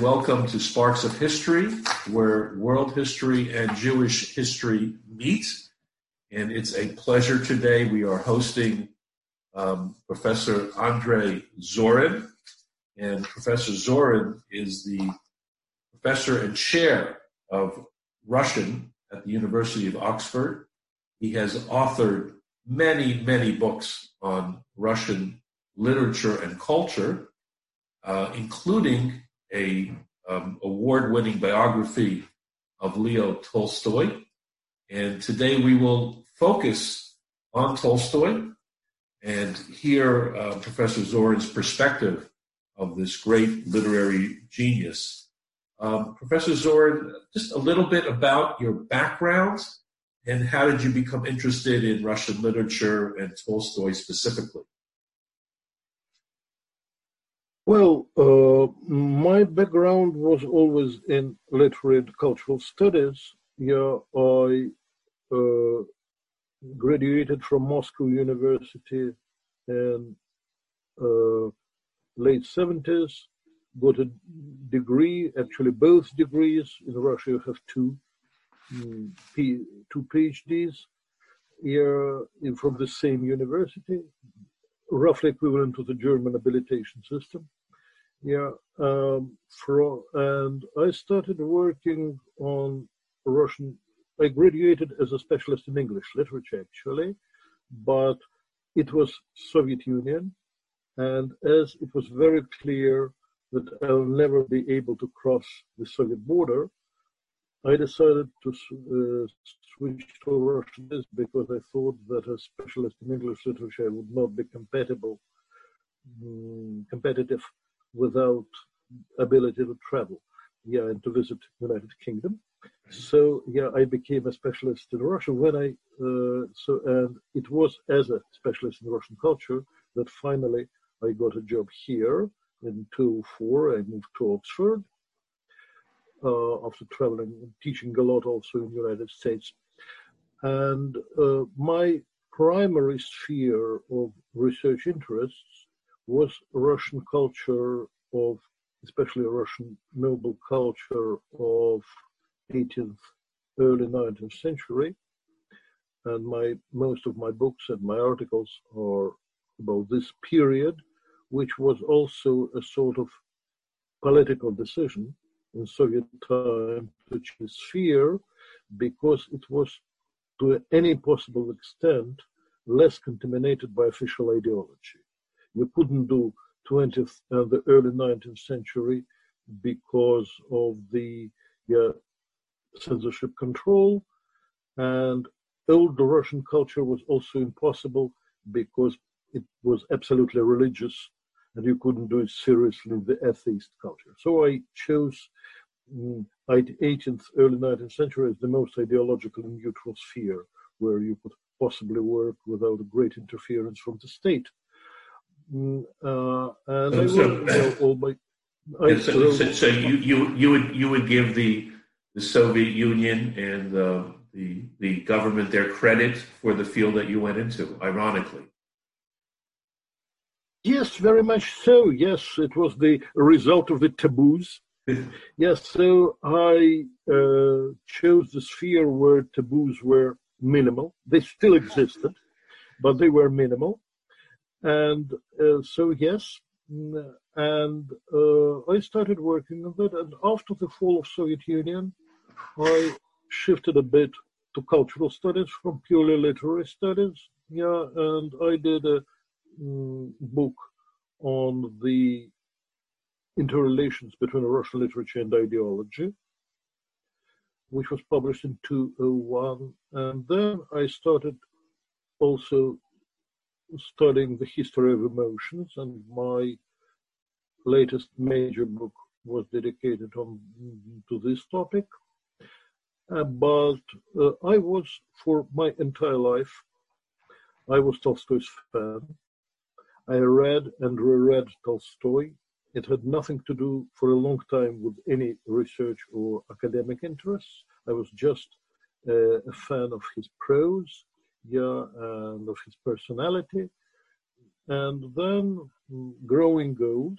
Welcome to Sparks of History, where world history and Jewish history meet. And it's a pleasure today. We are hosting um, Professor Andrei Zorin. And Professor Zorin is the professor and chair of Russian at the University of Oxford. He has authored many, many books on Russian literature and culture, uh, including a um, award-winning biography of Leo Tolstoy. And today we will focus on Tolstoy and hear uh, Professor Zorin's perspective of this great literary genius. Um, Professor Zorin, just a little bit about your background and how did you become interested in Russian literature and Tolstoy specifically? Well, uh, my background was always in literary and cultural studies. Yeah, I uh, graduated from Moscow University in uh, late 70s, got a degree, actually both degrees. In Russia you have two, um, P, two PhDs here from the same university, roughly equivalent to the German habilitation system. Yeah, um, for, and I started working on Russian. I graduated as a specialist in English literature, actually, but it was Soviet Union, and as it was very clear that I'll never be able to cross the Soviet border, I decided to uh, switch to Russian because I thought that a specialist in English literature would not be compatible, um, competitive without ability to travel, yeah, and to visit United Kingdom. So yeah, I became a specialist in Russia when I uh, so and it was as a specialist in Russian culture that finally I got a job here in 2004. I moved to Oxford uh, after traveling and teaching a lot also in the United States. And uh, my primary sphere of research interests was Russian culture of, especially Russian noble culture of 18th, early 19th century. And my most of my books and my articles are about this period, which was also a sort of political decision in Soviet time to choose sphere because it was to any possible extent less contaminated by official ideology. You couldn't do 20th and the early 19th century because of the yeah, censorship control. And old Russian culture was also impossible because it was absolutely religious and you couldn't do it seriously in the atheist culture. So I chose um, 18th, early 19th century as the most ideological neutral sphere where you could possibly work without great interference from the state. Mm, uh, and so, all my. I, so, so, so, you, you you would you would give the the Soviet Union and the the the government their credit for the field that you went into, ironically. Yes, very much so. Yes, it was the result of the taboos. yes, so I uh, chose the sphere where taboos were minimal. They still existed, but they were minimal. And uh, so, yes, mm, and uh, I started working on that. And after the fall of Soviet Union, I shifted a bit to cultural studies from purely literary studies. Yeah, and I did a um, book on the interrelations between Russian literature and ideology, which was published in 2001. And then I started also studying the history of emotions, and my latest major book was dedicated on, to this topic. Uh, but uh, I was, for my entire life, I was Tolstoy's fan. I read and reread Tolstoy. It had nothing to do for a long time with any research or academic interests. I was just uh, a fan of his prose yeah, and of his personality. And then, growing old,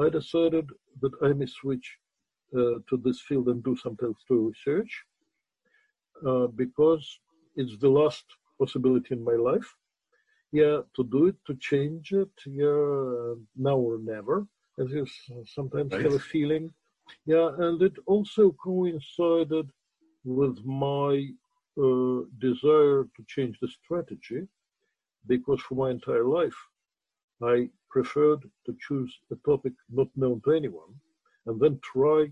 I decided that I may switch uh, to this field and do some Tolstoy research uh, because it's the last possibility in my life. Yeah, to do it, to change it, yeah, now or never, as you sometimes right. have a feeling. Yeah, and it also coincided with my Uh, desire to change the strategy because for my entire life I preferred to choose a topic not known to anyone and then try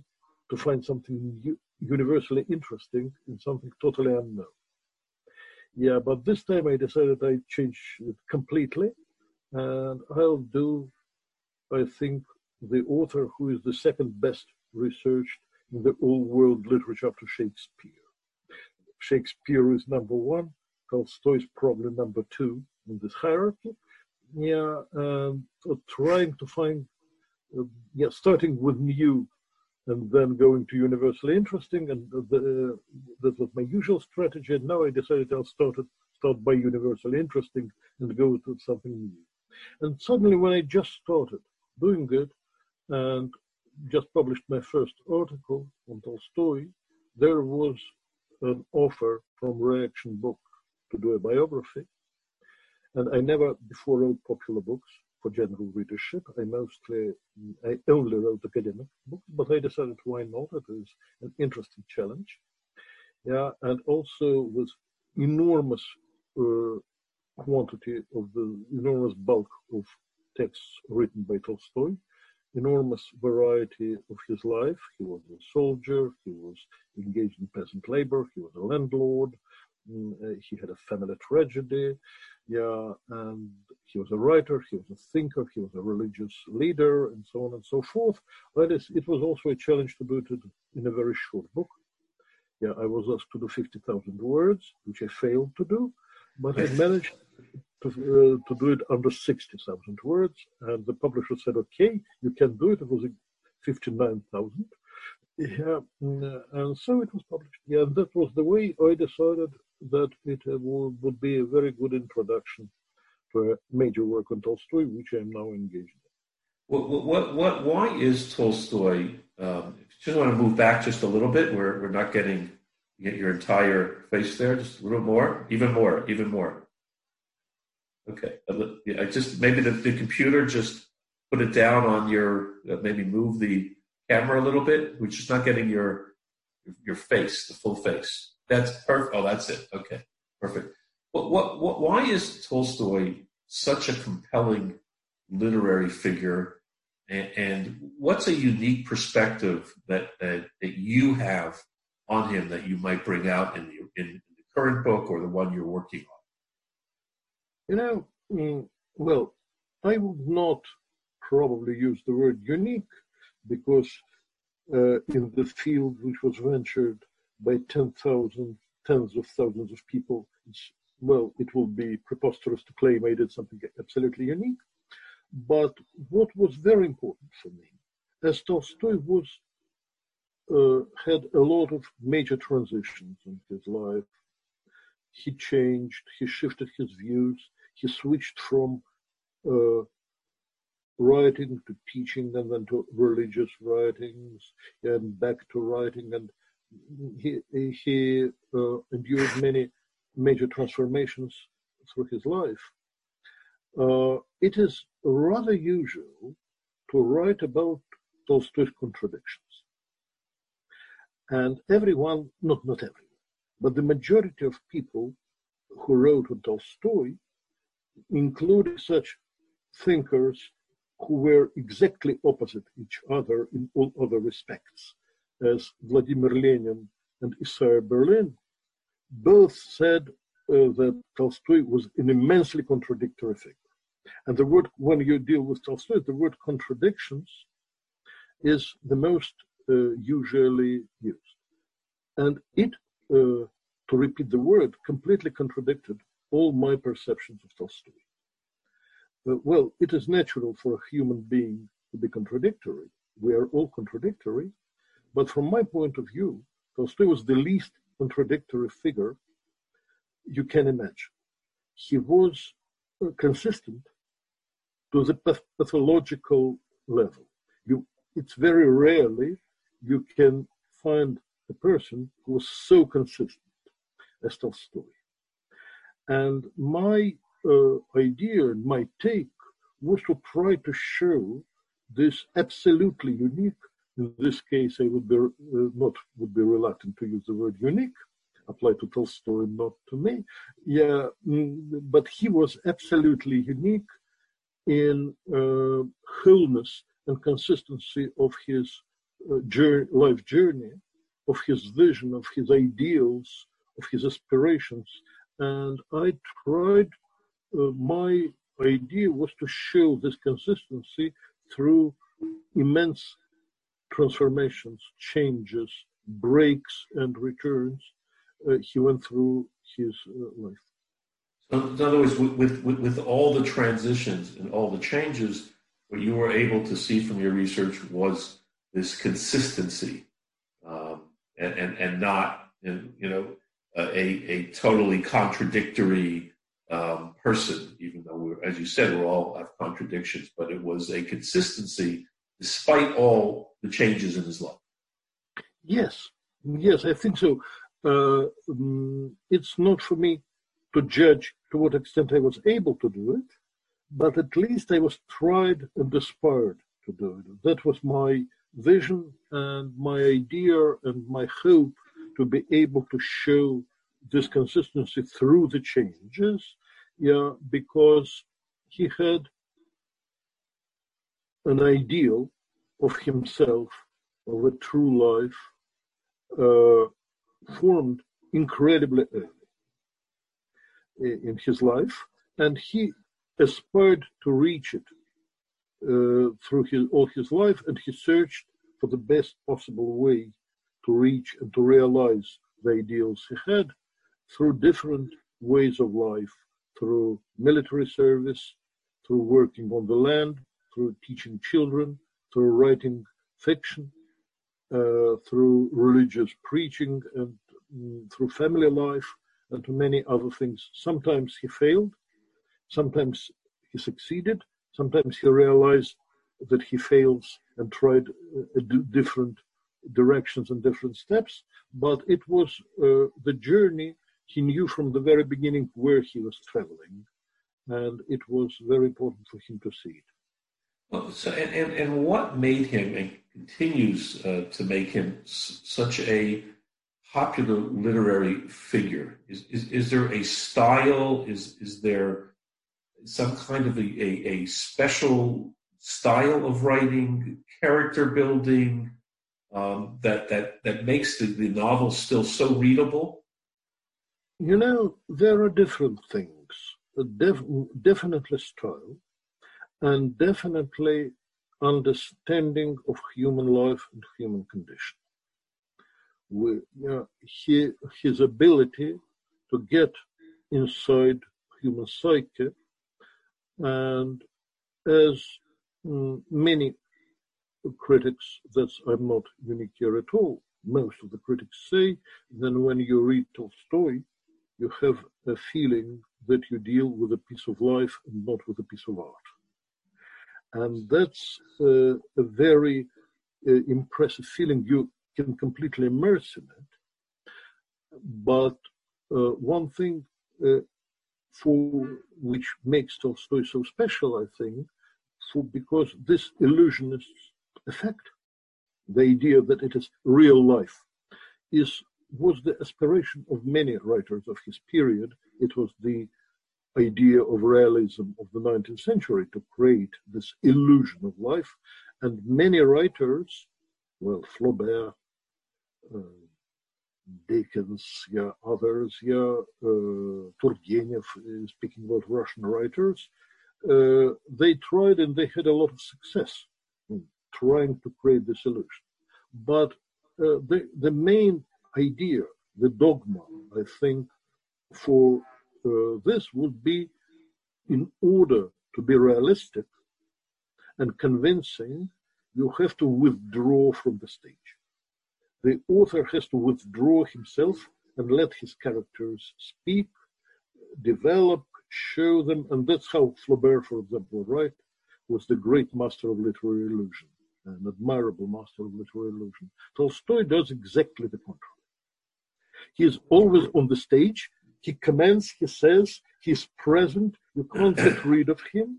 to find something universally interesting in something totally unknown. Yeah, but this time I decided I'd change it completely and I'll do, I think, the author who is the second best researched in the old world literature after Shakespeare. Shakespeare is number one, Tolstoy is probably number two in this hierarchy. Yeah, um, trying to find, uh, yeah, starting with new and then going to universally interesting, and the, uh, that was my usual strategy. And now I decided I'll start it, start by universally interesting and go to something new. And suddenly, when I just started doing it, and just published my first article on Tolstoy, there was an offer from Reaktion Book to do a biography. And I never before wrote popular books for general readership. I mostly, I only wrote academic books, but I decided why not? It is an interesting challenge. Yeah, and also with enormous uh, quantity of the enormous bulk of texts written by Tolstoy, enormous variety of his life. He was a soldier, he was engaged in peasant labor, he was a landlord, mm, uh, he had a family tragedy, yeah, and he was a writer, he was a thinker, he was a religious leader, and so on and so forth. But it was also a challenge to do it in a very short book. Yeah, I was asked to do 50,000 words, which I failed to do, but I managed to, uh, to do it under 60,000 words. And the publisher said, okay, you can do it. It was 59,000. Yeah, mm, and so it was published. Yeah, and that was the way I decided that it uh, would be a very good introduction to a major work on Tolstoy, which I am now engaged in. What, what, what, why is Tolstoy? Um, just want to move back just a little bit. We're, we're not getting get your entire face there, just a little more, even more, even more. Okay, I just maybe the, the computer just put it down on your uh, maybe move the camera a little bit. We're just not getting your your face, the full face. That's perfect. Oh, that's it. Okay, perfect. What, what, what, why is Tolstoy such a compelling literary figure? And, and what's a unique perspective that, that, that you have on him that you might bring out in the, in the current book or the one you're working on? You know, mm, well, I would not probably use the word unique because uh, in the field which was ventured by 10,000, tens of thousands of people, well, it will be preposterous to claim I did something absolutely unique. But what was very important for me, as Tolstoy was uh, had a lot of major transitions in his life. He changed, he shifted his views, he switched from uh, writing to teaching and then to religious writings and back to writing and he, he uh, endured many major transformations through his life. Uh, it is rather usual to write about Tolstoy's contradictions. And everyone, not, not everyone, but the majority of people who wrote on Tolstoy included such thinkers who were exactly opposite each other in all other respects as Vladimir Lenin and Isaiah Berlin, both said uh, that Tolstoy was an immensely contradictory figure. And the word, when you deal with Tolstoy, the word contradictions is the most uh, usually used. And it, uh, to repeat the word, completely contradicted all my perceptions of Tolstoy. Uh, well, it is natural for a human being to be contradictory. We are all contradictory, but from my point of view, Tolstoy was the least contradictory figure you can imagine. He was uh, consistent to the pathological level. it's very rarely you can find a person who was so consistent as Tolstoy. And my uh, idea and my take was to try to show this absolutely unique. In this case, I would be uh, not would be reluctant to use the word unique, apply to Tolstoy, not to me. Yeah, mm, but he was absolutely unique in uh, wholeness and consistency of his uh, journey, life journey, of his vision, of his ideals, of his aspirations. And I tried, uh, my idea was to show this consistency through immense transformations, changes, breaks, and returns uh, he went through his uh, life. So, in other words, with, with, with all the transitions and all the changes, what you were able to see from your research was this consistency um, and, and, and not, you know, a, a totally contradictory um, person, even though as you said, we all have contradictions, but it was a consistency despite all the changes in his life. Yes, yes, I think so. Uh, um, it's not for me to judge to what extent I was able to do it, but at least I was tried and aspired to do it. That was my vision and my idea and my hope to be able to show this consistency through the changes, yeah, because he had an ideal of himself, of a true life, uh, formed incredibly early in his life, and he aspired to reach it uh, through his, all his life, and he searched for the best possible way to reach and to realize the ideals he had through different ways of life, through military service, through working on the land, through teaching children, through writing fiction, uh, through religious preaching, and mm, through family life, and to many other things. Sometimes he failed, sometimes he succeeded, sometimes he realized that he fails and tried uh, different directions and different steps. But it was uh, the journey he knew from the very beginning where he was traveling, and it was very important for him to see it. Well, so, and, and, and what made him and continues uh, to make him s- such a popular literary figure? Is, is, is there a style? Is, is there some kind of a, a, a special style of writing, character building um, that, that, that makes the, the novel still so readable? You know, there are different things. Def- definitely style, and definitely understanding of human life and human condition with you know, his, his ability to get inside human psyche and as mm, many critics that's i'm not unique here at all. Most of the critics say then when you read tolstoy you have a feeling that you deal with a piece of life and not with a piece of art. And that's uh, a very uh, impressive feeling. You can completely immerse in it. But uh, one thing uh, for which makes Tolstoy so special, I think, for because this illusionist effect, the idea that it is real life, is was the aspiration of many writers of his period. It was the idea of realism of the 19th century to create this illusion of life. And many writers, well, Flaubert, uh, Dickens, yeah, others, yeah, uh, Turgenev, uh, speaking about Russian writers, they tried and they had a lot of success trying to create the illusion. But the, the main idea, the dogma, I think, for uh, this would be in order to be realistic and convincing, you have to withdraw from the stage the author has to withdraw himself and let his characters speak, develop, show them, and that's how Flaubert, for example, right, was the great master of literary illusion. An admirable master of literary illusion. Tolstoy does exactly the contrary. He is always on the stage. He commands, he says, he's present. You can't get rid of him.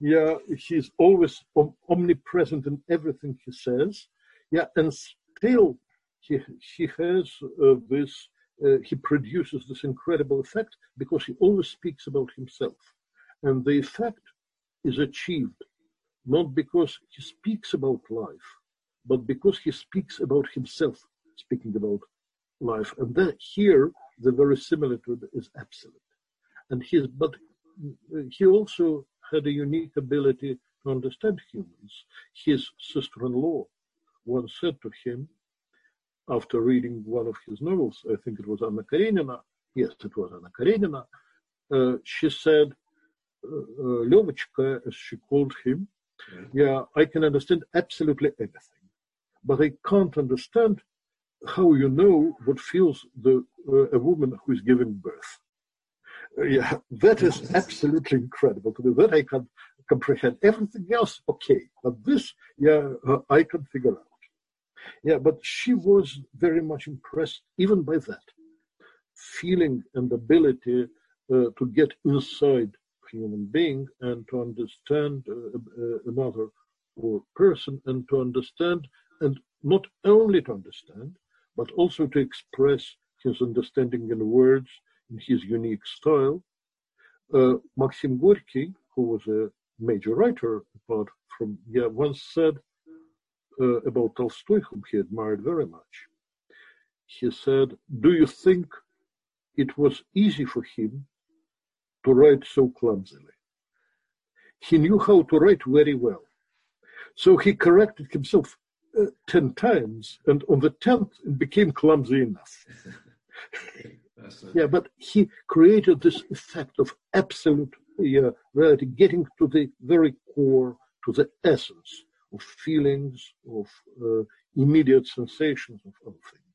Yeah, he's always omnipresent in everything he says. Yeah, and still he, he has uh, this, uh, he produces this incredible effect because he always speaks about himself. And the effect is achieved not because he speaks about life, but because he speaks about himself, speaking about life. And that here, the verisimilitude is absolute. And his, but he also had a unique ability to understand humans. His sister-in-law once said to him, after reading one of his novels, I think it was Anna Karenina, yes, it was Anna Karenina, uh, she said, uh, uh, as she called him, yeah, I can understand absolutely anything, but I can't understand how you know what feels the uh, a woman who is giving birth. Uh, yeah, that is absolutely incredible to me. That I can comprehend. Everything else, okay, but this, yeah, uh, I can figure out. Yeah, but she was very much impressed even by that feeling and ability uh, to get inside human being and to understand uh, uh, another or person and to understand and not only to understand but also to express his understanding in words in his unique style. Uh, Maxim Gorky, who was a major writer apart from yeah, once said uh, about Tolstoy, whom he admired very much. He said, "Do you think it was easy for him to write so clumsily. He knew how to write very well. So he corrected himself uh, 10 times, and on the 10th, it became clumsy enough. yeah, but he created this effect of absolute uh, reality, getting to the very core, to the essence of feelings, of uh, immediate sensations of, of things.